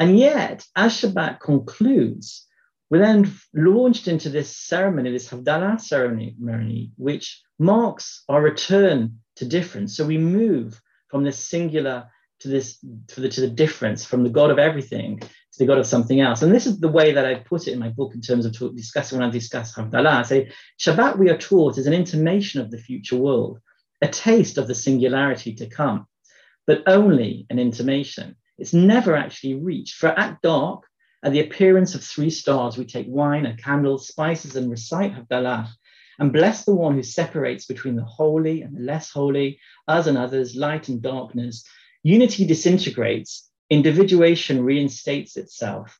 And yet, as Shabbat concludes, we're then launched into this ceremony, this Havdalah ceremony, which marks our return to difference. So we move from this singular to this to the, to the difference, from the God of everything to the God of something else. And this is the way that I put it in my book in terms of talk, discussing when I discuss Havdalah. I say Shabbat we are taught is an intimation of the future world, a taste of the singularity to come, but only an intimation. It's never actually reached. For at dark, at the appearance of three stars, we take wine, a candle, spices, and recite Havdalah and bless the one who separates between the holy and the less holy, us and others, light and darkness. Unity disintegrates, individuation reinstates itself.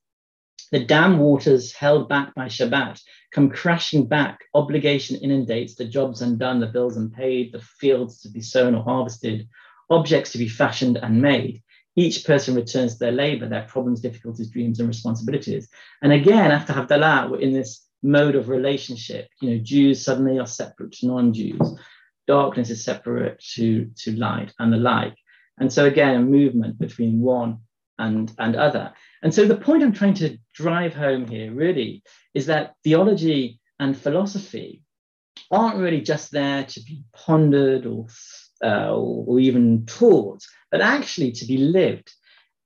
The dam waters held back by Shabbat come crashing back. Obligation inundates, the jobs undone, the bills unpaid, the fields to be sown or harvested, objects to be fashioned and made. Each person returns to their labor, their problems, difficulties, dreams, and responsibilities. And again, after Havdalah, we're in this mode of relationship. You know, Jews suddenly are separate to non-Jews. Darkness is separate to, to light and the like. And so again, a movement between one and, and other. And so the point I'm trying to drive home here really is that theology and philosophy aren't really just there to be pondered or, uh, or, even taught, but actually to be lived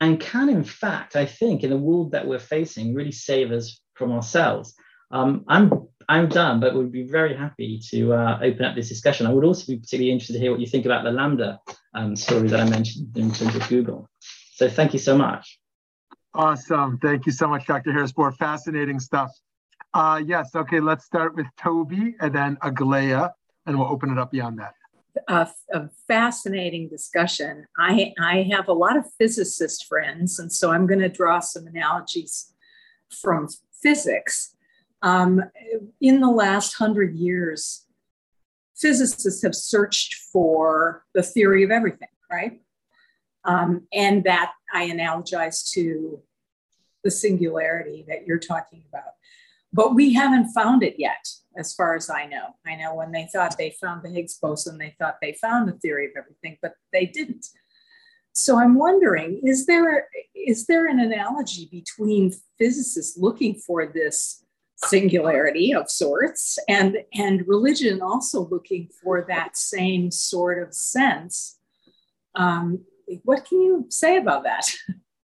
and can, in fact, I think, in the world that we're facing, really save us from ourselves. Um, I'm I'm done, but would be very happy to uh, open up this discussion. I would also be particularly interested to hear what you think about the LaMDA um, story that I mentioned in terms of Google. So thank you so much. Awesome. Thank you so much, Dr. Harris-Bor. Fascinating stuff. Uh, yes. Okay. Let's start with Toby and then Aglaya, and we'll open it up beyond that. A, a, fascinating discussion. I, I have a lot of physicist friends, and so I'm going to draw some analogies from physics. Um, in the last hundred years, physicists have searched for the theory of everything, right? Um, and that I analogize to the singularity that you're talking about. But we haven't found it yet, as far as I know. I know when they thought they found the Higgs boson, they thought they found the theory of everything, but they didn't. So I'm wondering, is there is there an analogy between physicists looking for this singularity of sorts and and religion also looking for that same sort of sense? Um, what can you say about that?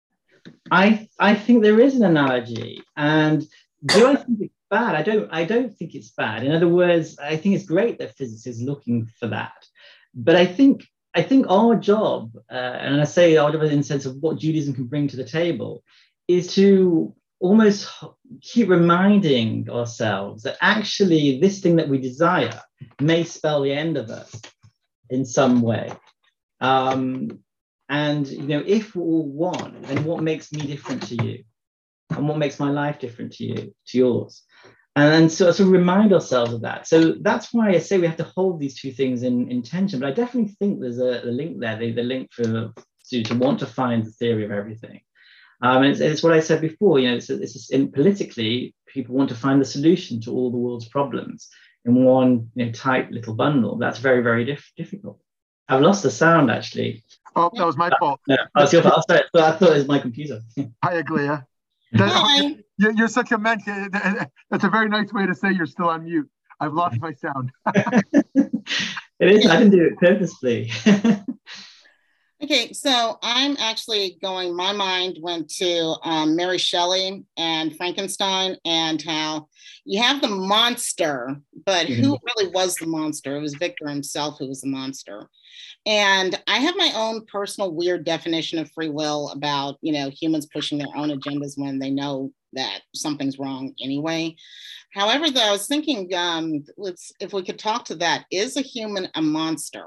I I think there is an analogy, and do I think it's bad? I don't. I don't think it's bad. In other words, I think it's great that physics is looking for that. But I think I think our job, uh, and I say our job in the sense of what Judaism can bring to the table, is to almost keep reminding ourselves that actually this thing that we desire may spell the end of us in some way. Um, and you know, if we're all one, then what makes me different to you? and what makes my life different to you, to yours. And so, so remind ourselves of that. So that's why I say we have to hold these two things in, in tension. But I definitely think there's a, a link there, the, the link for to, to want to find the theory of everything. Um, and it's, it's, what I said before, you know, it's, it's in, politically, people want to find the solution to all the world's problems in one you know, tight little bundle. That's very, very diff- difficult. I've lost the sound actually. Oh, that was my uh, fault. No, I, was your fault. I thought it was my computer. Hi, Aglaya. That, you're such a man. That's a very nice way to say you're still on mute. I've lost my sound. it is. I didn't do it purposely. Okay, so I'm actually going. My mind went to um, Mary Shelley and Frankenstein, and how you have the monster, but mm-hmm. who really was the monster? It was Victor himself who was the monster. And I have my own personal weird definition of free will about, you know, humans pushing their own agendas when they know that something's wrong anyway. However, though, I was thinking, um, let's if we could talk to that. Is a human a monster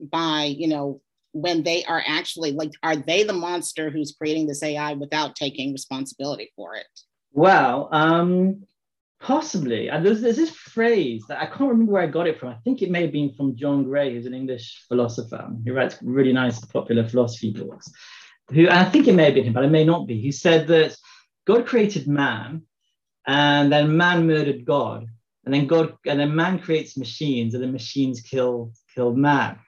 by, you know, when they are actually like, are they the monster who's creating this AI without taking responsibility for it? Well, um, Possibly. And there's, there's this phrase that I can't remember where I got it from. I think it may have been from John Gray, who's an English philosopher. He writes really nice, popular philosophy books. Who, I think it may have been him, but it may not be. He said that God created man, and then man murdered God, and then God, and then man creates machines, and then machines kill kill man.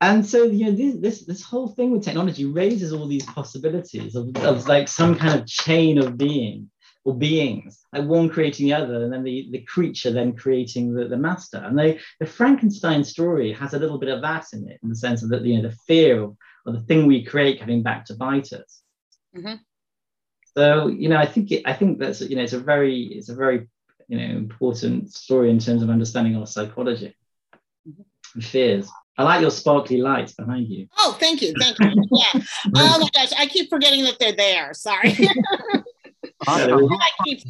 And so, you know, this, this, this whole thing with technology raises all these possibilities of, of like some kind of chain of being or beings, like one creating the other, and then the, the creature then creating the, the master. And they, the Frankenstein story has a little bit of that in it, in the sense of that, you know, the fear of, of the thing we create coming back to bite us. Mm-hmm. So, you know, I think it, I think that's you know, it's a very it's a very you know important story in terms of understanding our psychology mm-hmm. and fears. I like your sparkly lights behind you. Oh, thank you, thank you. Yeah. oh my gosh, I keep forgetting that they're there. Sorry. I keep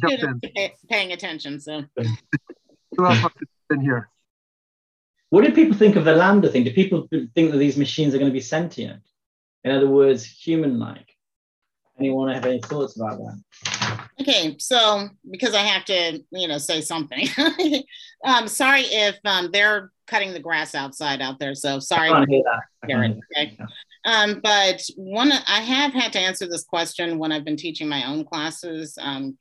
paying attention. So, who else has been here? What do people think of the LaMDA thing? Do people think that these machines are going to be sentient? In other words, human-like? Anyone have any thoughts about that? Okay, so because I have to, you know, say something. um, sorry if um, they're cutting the grass outside out there. So sorry. I can't hear that. okay. Um, but one, I have had to answer this question when I've been teaching my own classes. Um,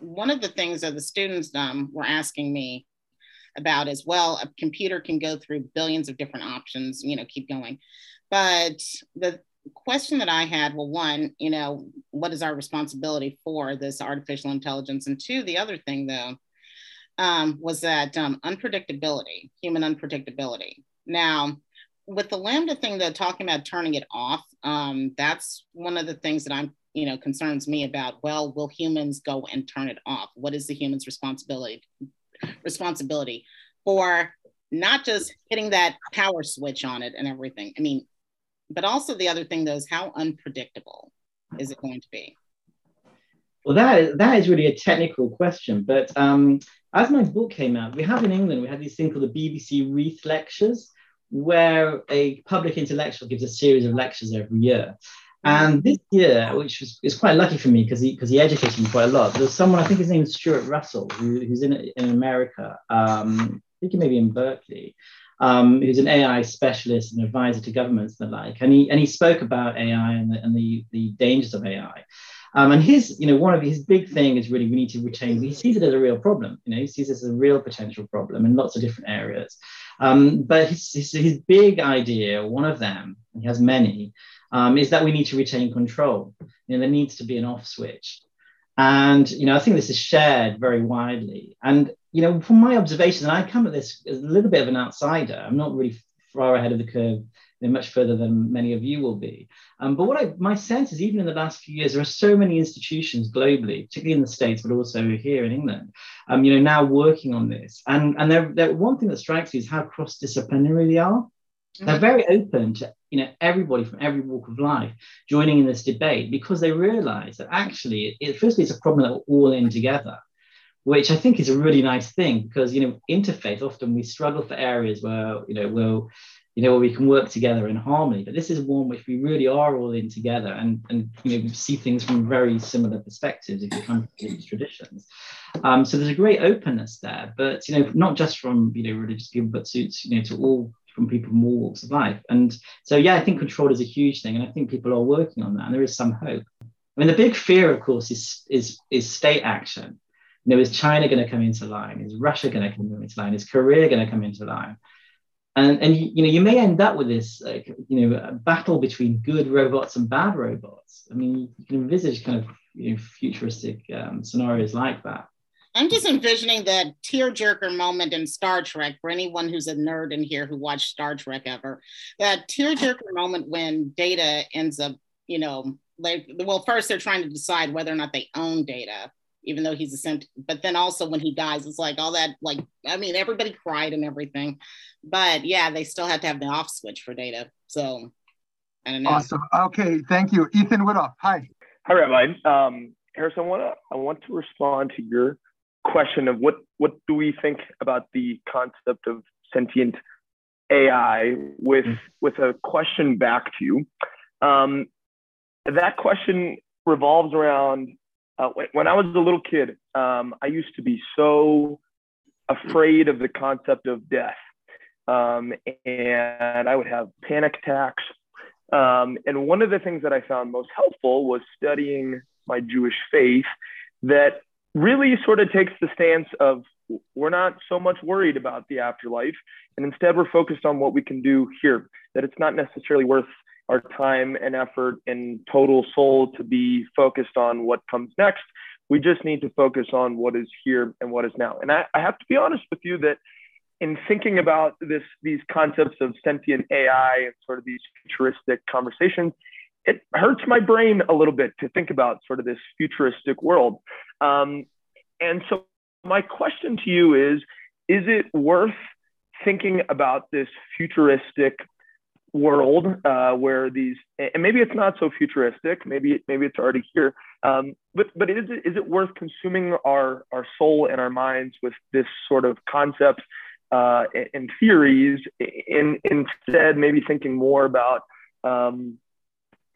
one of the things that the students um, were asking me about as well, a computer can go through billions of different options, you know, keep going. But the question that I had, well, one, you know, what is our responsibility for this artificial intelligence? And two, the other thing though, um, was that um, unpredictability, human unpredictability. Now, with the LaMDA thing, they're talking about turning it off. Um, that's one of the things that I'm, you know, concerns me about. Well, will humans go and turn it off? What is the human's responsibility? Responsibility for not just hitting that power switch on it and everything. I mean, but also the other thing though is how unpredictable is it going to be? Well, that, that is really a technical question. But um, as my book came out, we have in England, we have this thing called the BBC Reith Lectures, where a public intellectual gives a series of lectures every year. And this year, which was, is quite lucky for me because he, cause he educated me quite a lot, there's someone, I think his name is Stuart Russell, who, who's in, in America, um, I think he may be in Berkeley, um, who's an AI specialist and advisor to governments and the like. And he, and he spoke about AI and the, and the, the dangers of AI. Um, and his, you know, one of his big thing is really we need to retain. He sees it as a real problem. You know, he sees this as a real potential problem in lots of different areas. Um, but his, his, his big idea, one of them, and he has many, um, is that we need to retain control. You know, there needs to be an off switch. And, you know, I think this is shared very widely. And, you know, from my observations, and I come at this as a little bit of an outsider, I'm not really far ahead of the curve much further than many of you will be. Um, but what I, my sense is, even in the last few years, there are so many institutions globally, particularly in the States, but also here in England, um, you know, now working on this. And, and they're, they're, one thing that strikes me is how cross-disciplinary they are. Mm-hmm. They're very open to you know everybody from every walk of life joining in this debate because they realize that actually, it, firstly, it's a problem that we're all in together which I think is a really nice thing because you know interfaith often we struggle for areas where you know we'll you know, where we can work together in harmony. But this is one which we really are all in together and, and you know, see things from very similar perspectives if you come from these traditions. Um, so there's a great openness there, but, you know, not just from, you know, religious people, but suits, you know, to all from people from all walks of life. And so, yeah, I think control is a huge thing. And I think people are working on that and there is some hope. I mean, the big fear, of course, is, is, is state action. You know, is China going to come into line? Is Russia going to come into line? Is Korea going to come into line? And and you, know you may end up with this uh, you know battle between good robots and bad robots. I mean you can envisage kind of you know, futuristic um, scenarios like that. I'm just envisioning that tearjerker moment in star trek for anyone who's a nerd in here who watched star trek ever. That tearjerker moment when data ends up you know like well first they're trying to decide whether or not they own data even though he's a sent but then also when he dies it's like all that like i mean everybody cried and everything but yeah they still had to have the off switch for data. So i don't know. Awesome. Okay thank you. Ethan Witthoff. hi. Hi rabbi. Um harris i want to i want to respond to your question of what what do we think about the concept of sentient ai with mm-hmm. with a question back to you? Um that question revolves around uh, when I was a little kid, um, I used to be so afraid of the concept of death. Um, and I would have panic attacks. Um, and one of the things that I found most helpful was studying my Jewish faith that really sort of takes the stance of we're not so much worried about the afterlife, and instead we're focused on what we can do here, that it's not necessarily worth our time and effort and total soul to be focused on what comes next. We just need to focus on what is here and what is now. And I, I have to be honest with you that in thinking about this, these concepts of sentient AI and sort of these futuristic conversations, it hurts my brain a little bit to think about sort of this futuristic world. Um, and so my question to you is, is it worth thinking about this futuristic world uh, where these and maybe it's not so futuristic maybe maybe it's already here um, but but is it, is it worth consuming our our soul and our minds with this sort of concepts uh, and theories in, instead maybe thinking more about um,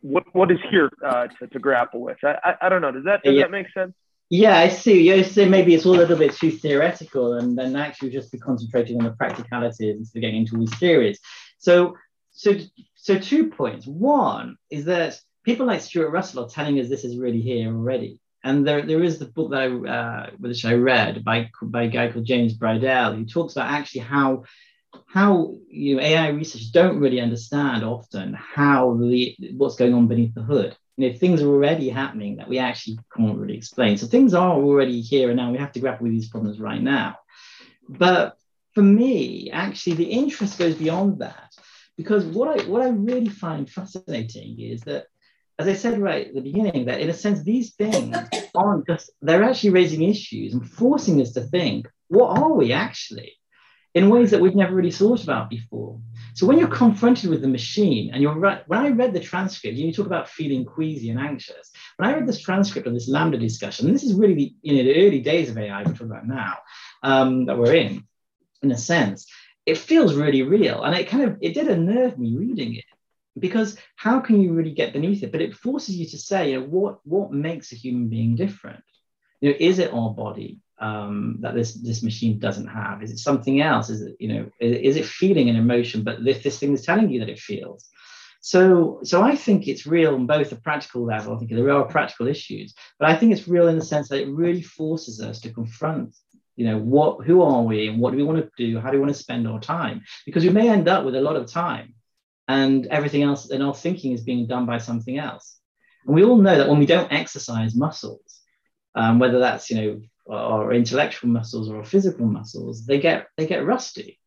what what is here uh, to, to grapple with I, I, I don't know does that does yeah. that make sense yeah, I see. You say maybe it's all a little bit too theoretical, and then actually just be concentrating on the practicalities instead of getting into all these theories. So so so two points. One is that people like Stuart Russell are telling us this is really here already. And there, there is the book that I, uh, which I read by, by a guy called James Bridle, who talks about actually how, how you know, AI researchers don't really understand often how the, what's going on beneath the hood. You know, things are already happening that we actually can't really explain. So things are already here and now. We have to grapple with these problems right now. But for me, actually, the interest goes beyond that because what I what I really find fascinating is that, as I said right at the beginning, that in a sense these things aren't just they're actually raising issues and forcing us to think, what are we actually? in ways that we've never really thought about before. So when you're confronted with the machine, and you're right, when I read the transcript, you talk about feeling queasy and anxious. When I read this transcript of this LaMDA discussion, this is really the, you know, the early days of AI we're talking about now um, that we're in, in a sense, it feels really real, and it kind of it did unnerve me reading it because how can you really get beneath it? But it forces you to say, you know, what what makes a human being different? You know, is it our body? um, that this this machine doesn't have? Is it something else? Is it you know is, is it feeling an emotion, but this, this thing is telling you that it feels? So so I think it's real on both a practical level. I think there are practical issues, but I think it's real in the sense that it really forces us to confront you know what who are we and what do we want to do how do we want to spend our time because we may end up with a lot of time and everything else and our thinking is being done by something else and we all know that when we don't exercise muscles um, whether that's you know our intellectual muscles or our physical muscles, they get they get rusty.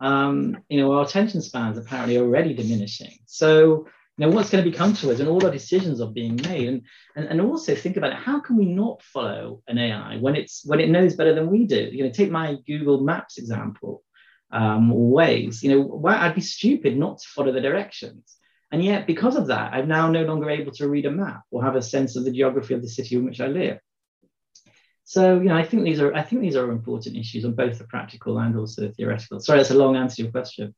Um, you know, our attention spans apparently already diminishing. So, know, what's going to become to us and all our decisions are being made. And, and, and also think about it, how can we not follow an AI when it's when it knows better than we do? You know, take my Google Maps example, um, Waze, you know, why I'd be stupid not to follow the directions. And yet, because of that, I'm now no longer able to read a map or have a sense of the geography of the city in which I live. So, you know, I think these are I think these are important issues on both the practical and also the theoretical. Sorry, that's a long answer to your question.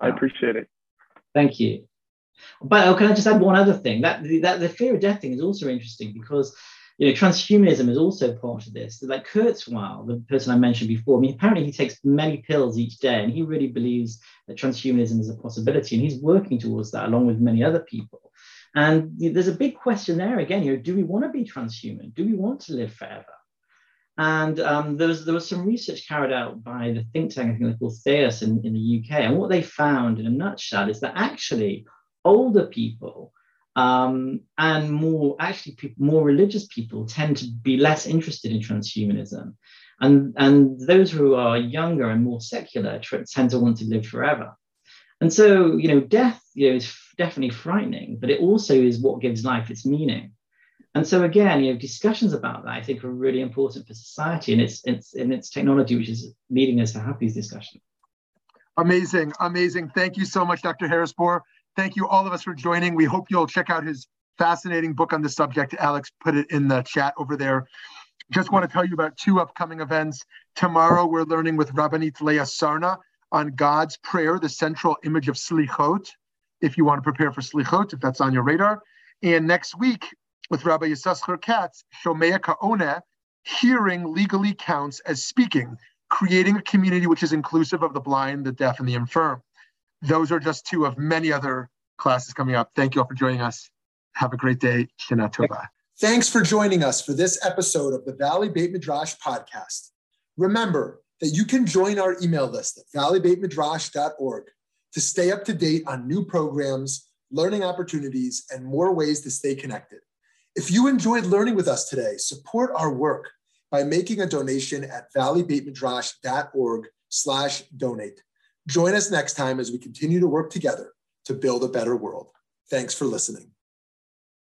I appreciate it. Thank you. But oh, can I just add one other thing? That, that the fear of death thing is also interesting because you know transhumanism is also part of this. Like Kurzweil, the person I mentioned before, I mean, apparently he takes many pills each day, and he really believes that transhumanism is a possibility, and he's working towards that along with many other people. And there's a big question there again. You know, do we want to be transhuman? Do we want to live forever? And um, there, was, there was some research carried out by the think tank, I think they're called Theos in, in the UK. And what they found in a nutshell is that actually older people um, and more, actually people, more religious people tend to be less interested in transhumanism. And, and those who are younger and more secular tend to want to live forever. And so, you know, death you know, is definitely frightening, but it also is what gives life its meaning. And so again, you know, discussions about that I think are really important for society and it's it's in its technology which is leading us to have these discussions. Amazing, amazing. Thank you so much, Dr. harris Harrispour. Thank you all of us for joining. We hope you'll check out his fascinating book on the subject. Alex put it in the chat over there. Just want to tell you about two upcoming events. Tomorrow, we're learning with Rabbanit Leah Sarna on God's prayer, the central image of Slichot, if you want to prepare for Slichot, if that's on your radar. And next week, with Rabbi Yisachar Katz, Shomea K'oneh, hearing legally counts as speaking, creating a community which is inclusive of the blind, the deaf, and the infirm. Those are just two of many other classes coming up. Thank you all for joining us. Have a great day. Shana Tova. Thanks for joining us for this episode of the Valley Beit Midrash podcast. Remember that you can join our email list at valleybeitmidrash.org to stay up to date on new programs, learning opportunities, and more ways to stay connected. If you enjoyed learning with us today, support our work by making a donation at valleybeitmidrash.org slash donate. Join us next time as we continue to work together to build a better world. Thanks for listening.